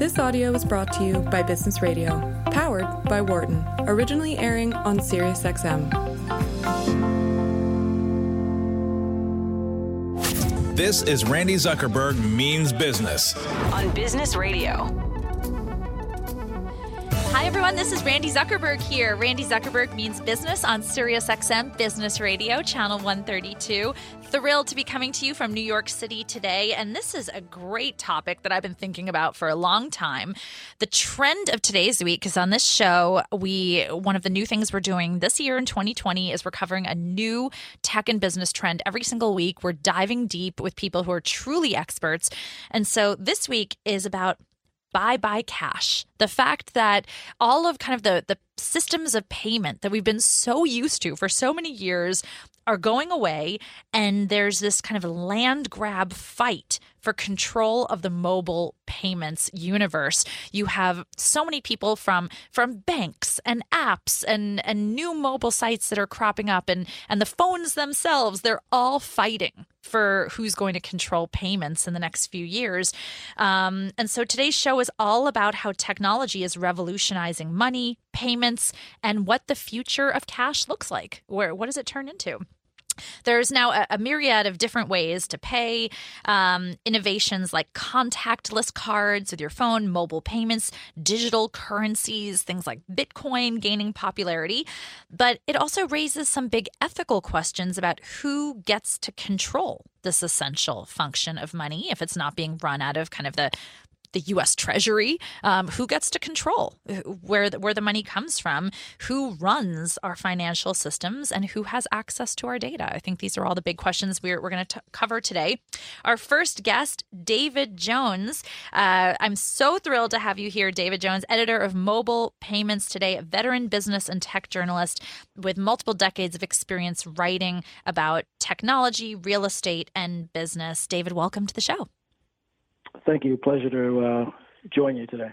This audio was brought to you by Business Radio, powered by Wharton, originally airing on SiriusXM. This is Randi Zuckerberg Means Business on Business Radio. Hi, everyone. This is Randi Zuckerberg here. Randi Zuckerberg means business on SiriusXM Business Radio, channel 132. Thrilled to be coming to you from New York City today. And this is a great topic that I've been thinking about for a long time. The trend of today's week is on this show. We, one of the new things we're doing this year in 2020 is we're covering a new tech and business trend every single week. We're diving deep with people who are truly experts. And so this week is about bye bye cash. The fact that all of kind of the the systems of payment that we've been so used to for so many years are going away and there's this kind of land grab fight for control of the mobile payments universe. You have so many people from from banks and apps and and new mobile sites that are cropping up and and the phones themselves, they're all fighting for who's going to control payments in the next few years. Um, and so today's show is all about how technology is revolutionizing money, payments, and what the future of cash looks like. Where what does it turn into? There's now a, a, myriad of different ways to pay. Um, innovations like contactless cards with your phone, mobile payments, digital currencies, things like Bitcoin gaining popularity. But it also raises some big ethical questions about who gets to control this essential function of money if it's not being run out of kind of the the U.S. Treasury, um, who gets to control where the, where the money comes from, who runs our financial systems, and who has access to our data. I think these are all the big questions we're, we're going to cover today. Our first guest, David Jones. Uh, I'm so thrilled to have you here, David Jones, editor of Mobile Payments Today, a veteran business and tech journalist with multiple decades of experience writing about technology, real estate, and business. David, welcome to the show. Thank you. Pleasure to uh, join you today.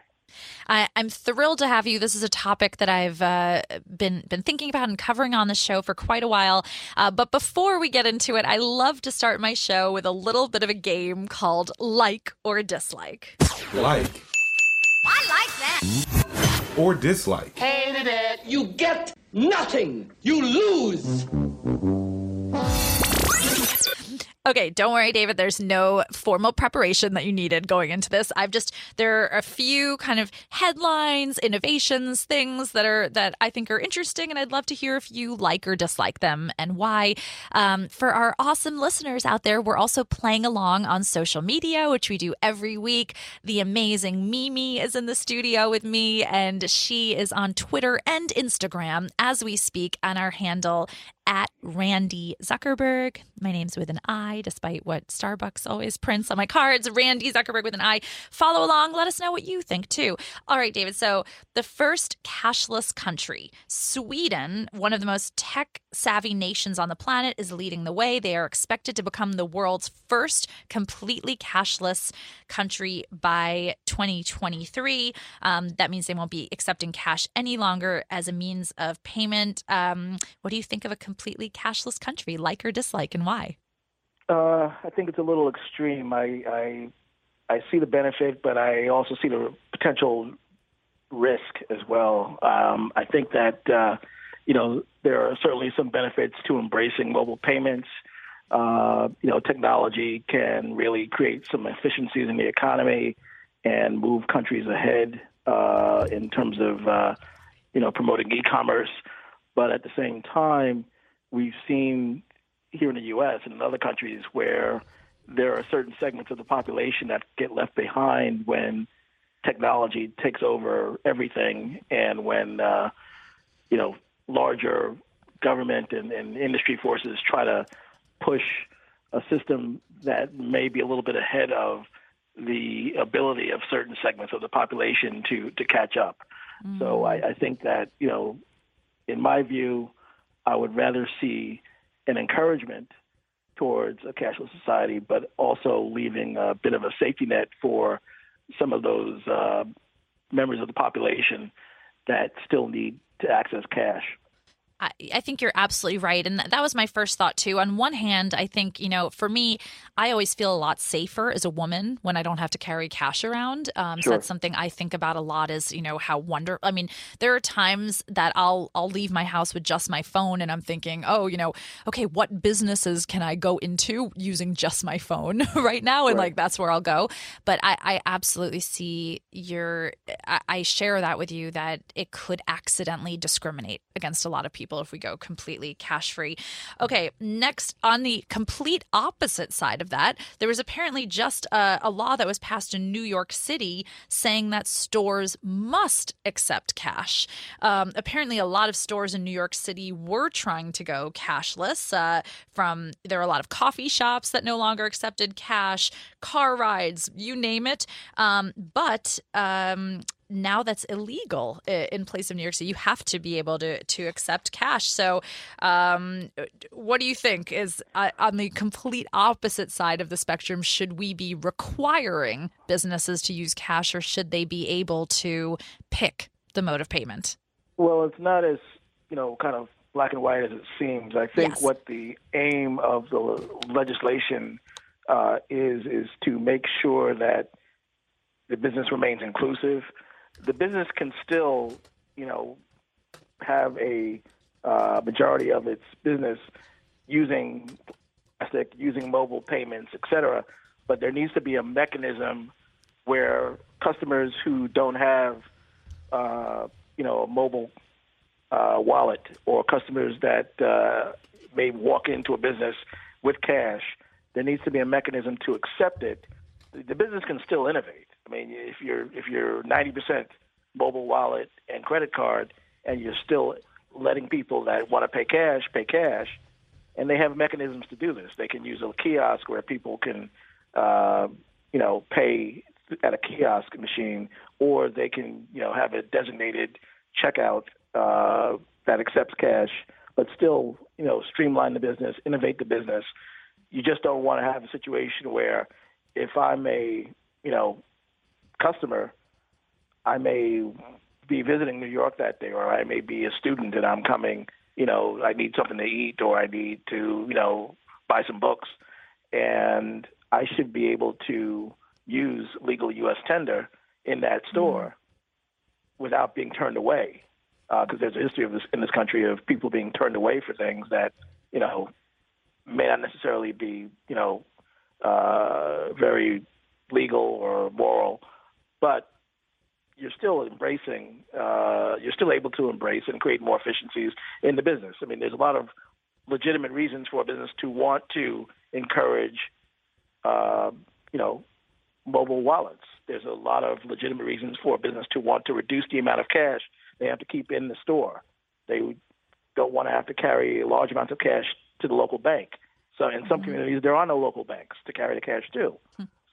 I, am thrilled to have you. This is a topic that I've uh, been been thinking about and covering on the show for quite a while. Uh, but before we get into it, I love to start my show with a little bit of a game called like or dislike. Like. I like that. Or dislike. Hated it. You get nothing. You lose. Okay, don't worry, David. There's no formal preparation that you needed going into this. I've just there are a few kind of headlines, innovations, things that are that I think are interesting, and I'd love to hear if you like or dislike them and why. Um, for our awesome listeners out there, we're also playing along on social media, which we do every week. The amazing Mimi is in the studio with me, and she is on Twitter and Instagram as we speak, on our handle at Randi Zuckerberg. My name's with an I, despite what Starbucks always prints on my cards. Randi Zuckerberg with an I. Follow along. Let us know what you think too. All right, David. So, the first cashless country, Sweden, one of the most tech savvy nations on the planet, is leading the way. They are expected to become the world's first completely cashless country by 2023. Um, that means they won't be accepting cash any longer as a means of payment. Um, what do you think of a completely cashless country, like or dislike, and why? Uh, I think it's a little extreme. I, I I see the benefit, but I also see the potential risk as well. Um, I think that uh, you know there are certainly some benefits to embracing mobile payments. Uh, you know, technology can really create some efficiencies in the economy and move countries ahead uh, in terms of uh, you know promoting e-commerce. But at the same time, we've seen here in the U.S. and in other countries where there are certain segments of the population that get left behind when technology takes over everything, and when uh, you know larger government and, and industry forces try to push a system that may be a little bit ahead of the ability of certain segments of the population to to catch up. Mm. So I, I think that you know, in my view, I would rather see an encouragement towards a cashless society, but also leaving a bit of a safety net for some of those uh, members of the population that still need to access cash. I, I think you're absolutely right. And that, that was my first thought, too. On one hand, I think, you know, for me, I always feel a lot safer as a woman when I don't have to carry cash around. Um, So that's something I think about a lot is, you know, how wonder. I mean, there are times that I'll I'll leave my house with just my phone and I'm thinking, oh, you know, okay, what businesses can I go into using just my phone right now? And like that's where I'll go. But I, I absolutely see your I, I share that with you that it could accidentally discriminate against a lot of people if we go completely cash free. Okay, next on the complete opposite side of that, there was apparently just a, a law that was passed in New York City saying that stores must accept cash. Um, apparently, a lot of stores in New York City were trying to go cashless. Uh, from there are a lot of coffee shops that no longer accepted cash, car rides, you name it. Um, but um, now that's illegal in place of New York City. You have to be able to to accept cash. So, um, what do you think is uh, on the complete opposite side of the spectrum? Should we be requiring businesses to use cash, or should they be able to pick the mode of payment? Well, it's not as you know kind of black and white as it seems. I think Yes. what the aim of the legislation uh, is is to make sure that the business remains inclusive. The business can still, you know, have a uh, majority of its business using plastic, using mobile payments, et cetera. But there needs to be a mechanism where customers who don't have, uh, you know, a mobile uh, wallet or customers that uh, may walk into a business with cash, there needs to be a mechanism to accept it. The- The business can still innovate. I mean, if you're if you're 90% mobile wallet and credit card, and you're still letting people that want to pay cash pay cash, and they have mechanisms to do this. They can use a kiosk where people can, uh, you know, pay at a kiosk machine, or they can, you know, have a designated checkout uh, that accepts cash, but still, you know, streamline the business, innovate the business. You just don't want to have a situation where, if I'm a, you know, customer, I may be visiting New York that day, or I may be a student and I'm coming. You know, I need something to eat, or I need to, you know, buy some books, and I should be able to use legal U.S. tender in that store without being turned away. Because there's a history of this in this country of people being turned away for things that you know may not necessarily be you know uh, very legal or moral, but you're still embracing, uh, you're still able to embrace and create more efficiencies in the business. I mean, there's a lot of legitimate reasons for a business to want to encourage, uh, you know, mobile wallets. There's a lot of legitimate reasons for a business to want to reduce the amount of cash they have to keep in the store. They don't want to have to carry large amounts of cash to the local bank. So in some communities, there are no local banks to carry the cash to.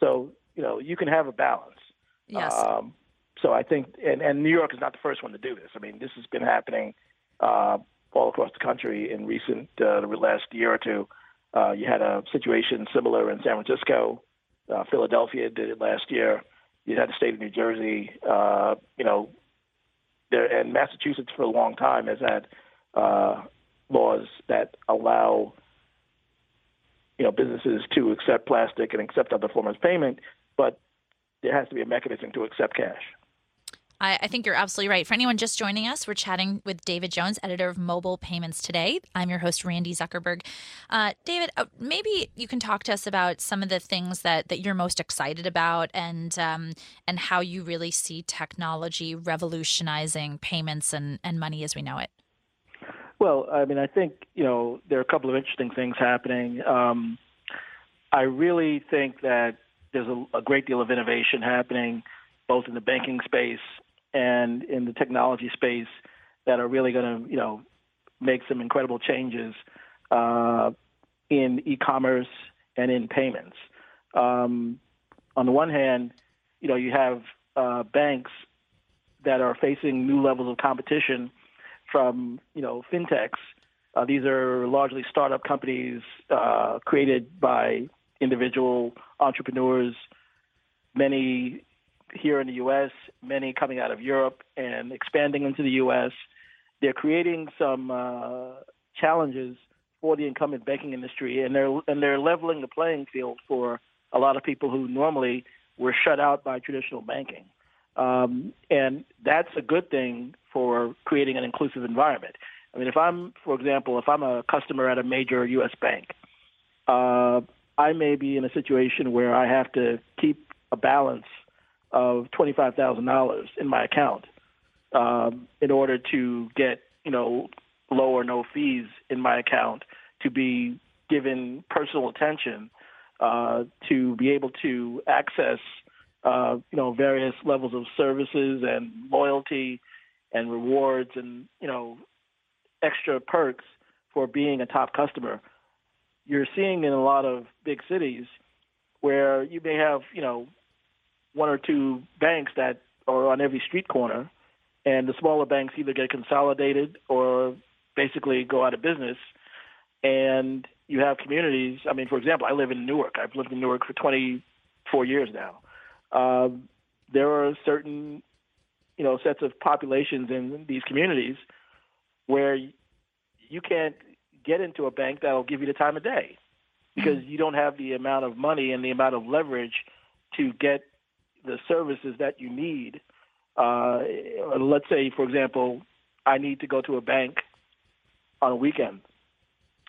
So you know, you can have a balance. Yes. Um, so I think, and, and New York is not the first one to do this. I mean, this has been happening uh, all across the country in recent uh, the last year or two. Uh, you had a situation similar in San Francisco. Uh, Philadelphia did it last year. You had the state of New Jersey. Uh, you know, there and Massachusetts for a long time has had uh, laws that allow you know businesses to accept plastic and accept other forms of payment, but there has to be a mechanism to accept cash. I, I think you're absolutely right. For anyone just joining us, we're chatting with David Jones, editor of Mobile Payments Today. I'm your host, Randi Zuckerberg. Uh, David, uh, maybe you can talk to us about some of the things that, that you're most excited about, and um, and how you really see technology revolutionizing payments and, and money as we know it. Well, I mean, I think you know there are a couple of interesting things happening. Um, I really think that there's a, a great deal of innovation happening, both in the banking space and in the technology space, that are really going to you know make some incredible changes uh, in e-commerce and in payments. Um, on the one hand, you know you have uh, banks that are facing new levels of competition from you know fintechs. Uh, these are largely startup companies uh, created by individual entrepreneurs. Many here in the U.S., many coming out of Europe and expanding into the U.S. they're creating some uh, challenges for the incumbent banking industry, and they're and they're leveling the playing field for a lot of people who normally were shut out by traditional banking. Um, and that's a good thing for creating an inclusive environment. I mean, if I'm, for example, if I'm a customer at a major U.S. bank, uh, I may be in a situation where I have to keep a balance of twenty-five thousand dollars in my account um, in order to get, you know, low or no fees in my account to be given personal attention uh, to be able to access, uh, you know, various levels of services and loyalty and rewards and you know extra perks for being a top customer. You're seeing in a lot of big cities where you may have, you know, one or two banks that are on every street corner, and the smaller banks either get consolidated or basically go out of business. And you have communities. I mean, for example, I live in Newark. I've lived in Newark for 24 years now. Um, there are certain, you know, sets of populations in these communities where you can't get into a bank that'll give you the time of day because you don't have the amount of money and the amount of leverage to get the services that you need. Uh, let's say, for example, I need to go to a bank on a weekend.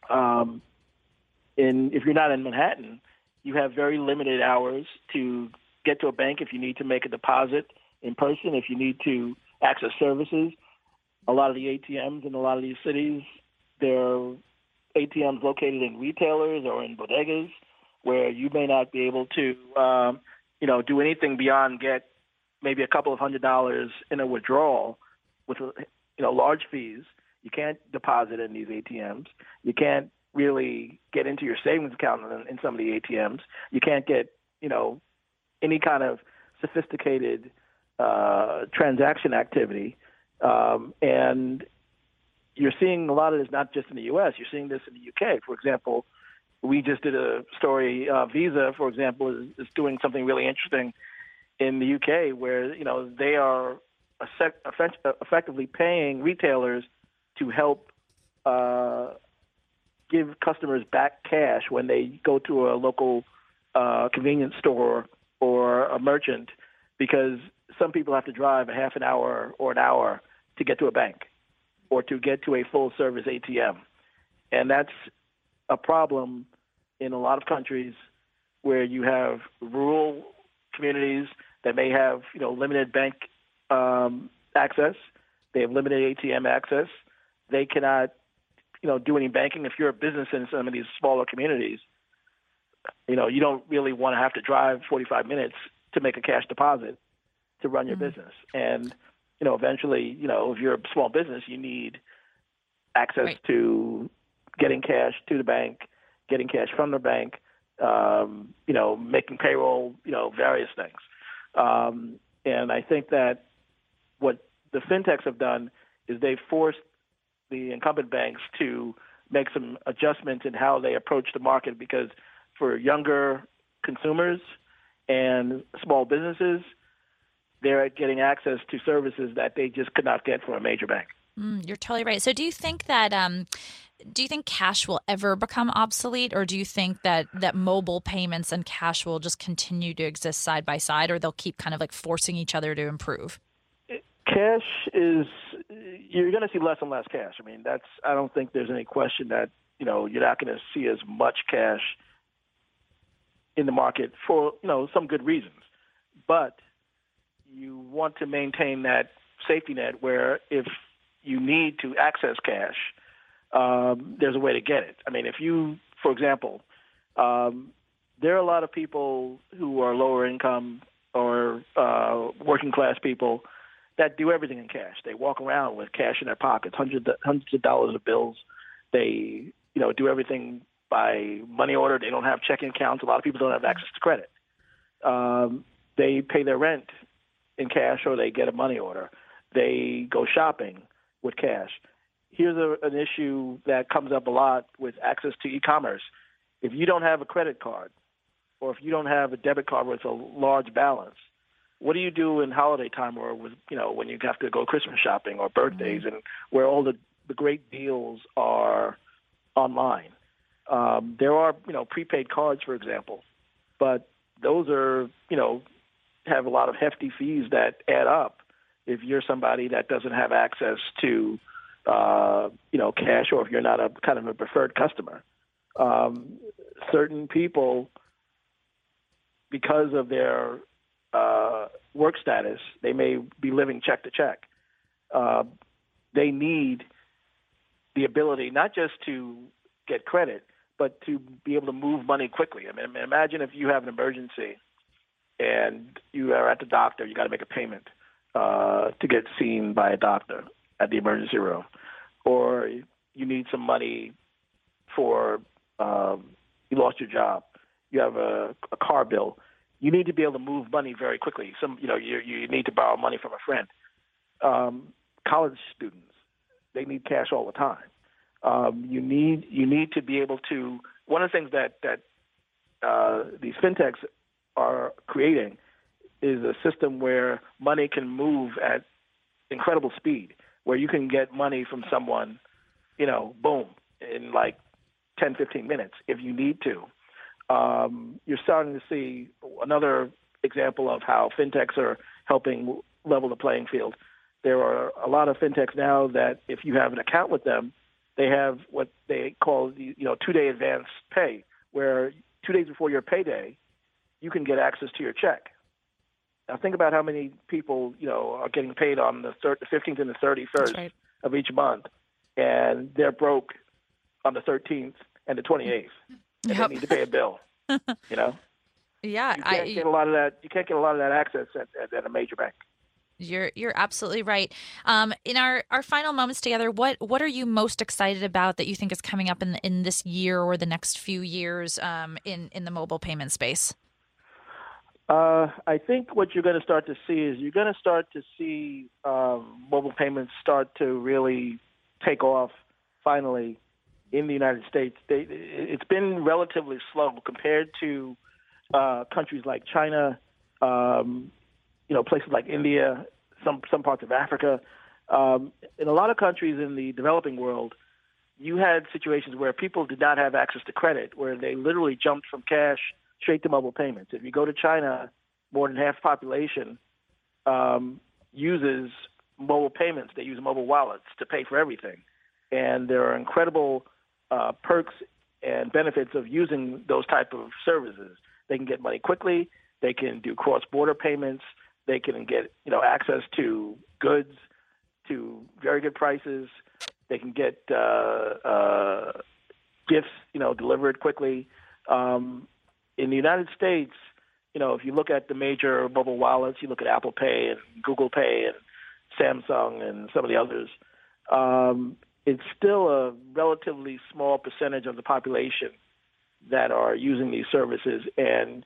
Um, and if you're not in Manhattan, you have very limited hours to get to a bank if you need to make a deposit in person, if you need to access services. A lot of the ATMs in a lot of these cities, they're ATMs located in retailers or in bodegas where you may not be able to, um, you know, do anything beyond get maybe a couple of hundred dollars in a withdrawal with, you know, large fees. You can't deposit in these ATMs. You can't really get into your savings account in, in some of the ATMs. You can't get, you know, any kind of sophisticated uh, transaction activity. Um, and you're seeing a lot of this not just in the U.S. You're seeing this in the U.K. For example, we just did a story. Uh, Visa, for example, is, is doing something really interesting in the U.K. where you know they are effectively paying retailers to help uh, give customers back cash when they go to a local uh, convenience store or a merchant because some people have to drive a half an hour or an hour to get to a bank or to get to a full service ATM. And that's a problem in a lot of countries where you have rural communities that may have, you know, limited bank um, access. They have limited ATM access. They cannot, you know, do any banking. If you're a business in some of these smaller communities, you know, you don't really want to have to drive 45 minutes to make a cash deposit to run your mm-hmm. business. And you know, eventually, you know, if you're a small business, you need access right. to getting cash to the bank, getting cash from the bank, um, you know, making payroll, you know, various things. Um, and I think that what the fintechs have done is they've forced the incumbent banks to make some adjustments in how they approach the market because for younger consumers and small businesses, they're getting access to services that they just could not get from a major bank. Mm, you're totally right. So, do you think that um, do you think cash will ever become obsolete, or do you think that that mobile payments and cash will just continue to exist side by side, or they'll keep kind of like forcing each other to improve? Cash is you're going to see less and less cash. I mean, that's I don't think there's any question that you know you're not going to see as much cash in the market for you know some good reasons, but you want to maintain that safety net where if you need to access cash, um, there's a way to get it. I mean, if you, for example, um, there are a lot of people who are lower income or uh, working class people that do everything in cash. They walk around with cash in their pockets, hundreds of, hundreds of dollars of bills. They, you know, do everything by money order. They don't have checking accounts. A lot of people don't have access to credit. Um, they pay their rent in cash or they get a money order. They go shopping with cash. Here's a, an issue that comes up a lot with access to e-commerce. If you don't have a credit card or if you don't have a debit card with a large balance, what do you do in holiday time or with you know when you have to go Christmas shopping or birthdays and where all the the great deals are online. Um, there are you know prepaid cards, for example, but those are you know have a lot of hefty fees that add up if you're somebody that doesn't have access to uh, you know cash or if you're not a kind of a preferred customer. Um, certain people, because of their uh, work status, they may be living check to check. Uh, they need the ability not just to get credit, but to be able to move money quickly. I mean, imagine if you have an emergency and you are at the doctor, you got to make a payment uh, to get seen by a doctor at the emergency room, or you need some money for um, you lost your job, you have a, a car bill. You need to be able to move money very quickly. Some, you know, you you need to borrow money from a friend. Um, college students, they need cash all the time. Um, you need you need to be able to. One of the things that that uh, these fintechs are creating is a system where money can move at incredible speed, where you can get money from someone, you know, boom, in like 10, 15 minutes if you need to. Um, you're starting to see another example of how fintechs are helping level the playing field. There are a lot of fintechs now that if you have an account with them, they have what they call you know two day advance pay, where two days before your payday, you can get access to your check. Now think about how many people you know are getting paid on the, 15th and the 31st right. of each month, and they're broke on the 13th and the 28th, and Yep. they need to pay a bill. you know, Yeah, you can't I, get a lot of that. You can't get a lot of that access at, at, at a major bank. You're you're absolutely right. Um, in our, our final moments together, what what are you most excited about that you think is coming up in in this year or the next few years um, in in the mobile payment space? Uh, I think what you're going to start to see is you're going to start to see um, mobile payments start to really take off finally in the United States. They, it's been relatively slow compared to uh, countries like China, um, you know, places like India, some some parts of Africa. Um, in a lot of countries in the developing world, you had situations where people did not have access to credit, where they literally jumped from cash straight to mobile payments. If you go to China, more than half the population um, uses mobile payments. They use mobile wallets to pay for everything, and there are incredible uh, perks and benefits of using those type of services. They can get money quickly. They can do cross-border payments. They can get you know access to goods to very good prices. They can get uh, uh, gifts you know delivered quickly. Um, in the United States, you know, if you look at the major mobile wallets, you look at Apple Pay and Google Pay and Samsung and some of the others, um, it's still a relatively small percentage of the population that are using these services. And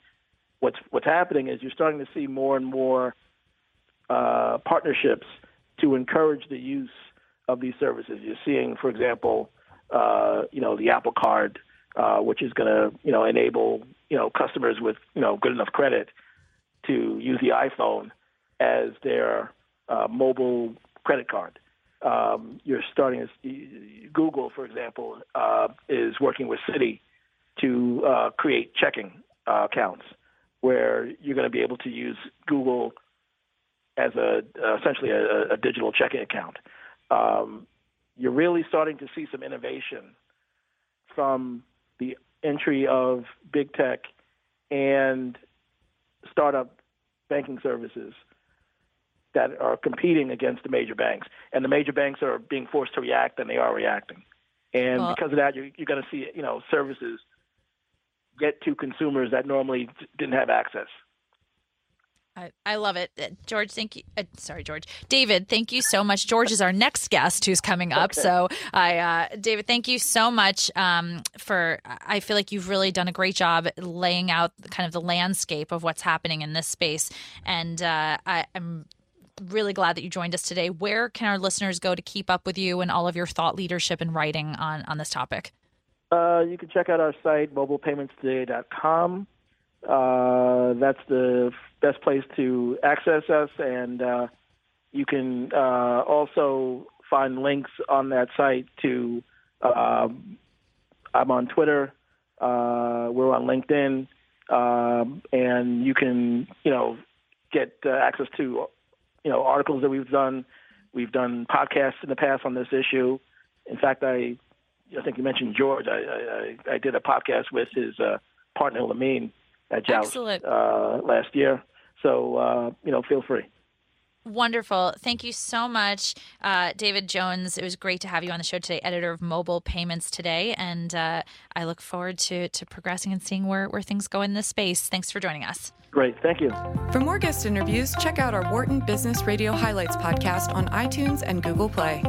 what's what's happening is you're starting to see more and more uh, partnerships to encourage the use of these services. You're seeing, for example, uh, you know, the Apple Card, uh, which is going to, you know, enable, you know, customers with, you know, good enough credit to use the iPhone as their uh, mobile credit card. Um, you're starting to, Google, for example, uh, is working with Citi to uh, create checking uh, accounts where you're going to be able to use Google as a uh, essentially a, a digital checking account. Um, you're really starting to see some innovation from the entry of big tech and startup banking services that are competing against the major banks, and the major banks are being forced to react, and they are reacting. And Well- because of that, you're, you're going to see you know services get to consumers that normally didn't have access. I, I love it. Uh, George, thank you. Uh, sorry, George. David, thank you so much. George is our next guest who's coming up. So, I, uh, David, thank you so much um, for. I feel like you've really done a great job laying out kind of the landscape of what's happening in this space. And uh, I, I'm really glad that you joined us today. Where can our listeners go to keep up with you and all of your thought leadership and writing on, on this topic? Uh, you can check out our site, mobilepaymentstoday.com. uh, that's the best place to access us. And uh, you can uh, also find links on that site to. Um, I'm on Twitter. Uh, we're on LinkedIn, um, and you can you know get uh, access to you know articles that we've done. We've done podcasts in the past on this issue. In fact, I I think you mentioned George. I I, I did a podcast with his uh, partner Lamine at Joust uh, last year. So uh, you know, feel free. Wonderful. Thank you so much, uh, David Jones. It was great to have you on the show today, editor of Mobile Payments Today. And uh, I look forward to, to progressing and seeing where, where things go in this space. Thanks for joining us. Great. Thank you. For more guest interviews, check out our Wharton Business Radio Highlights podcast on iTunes and Google Play.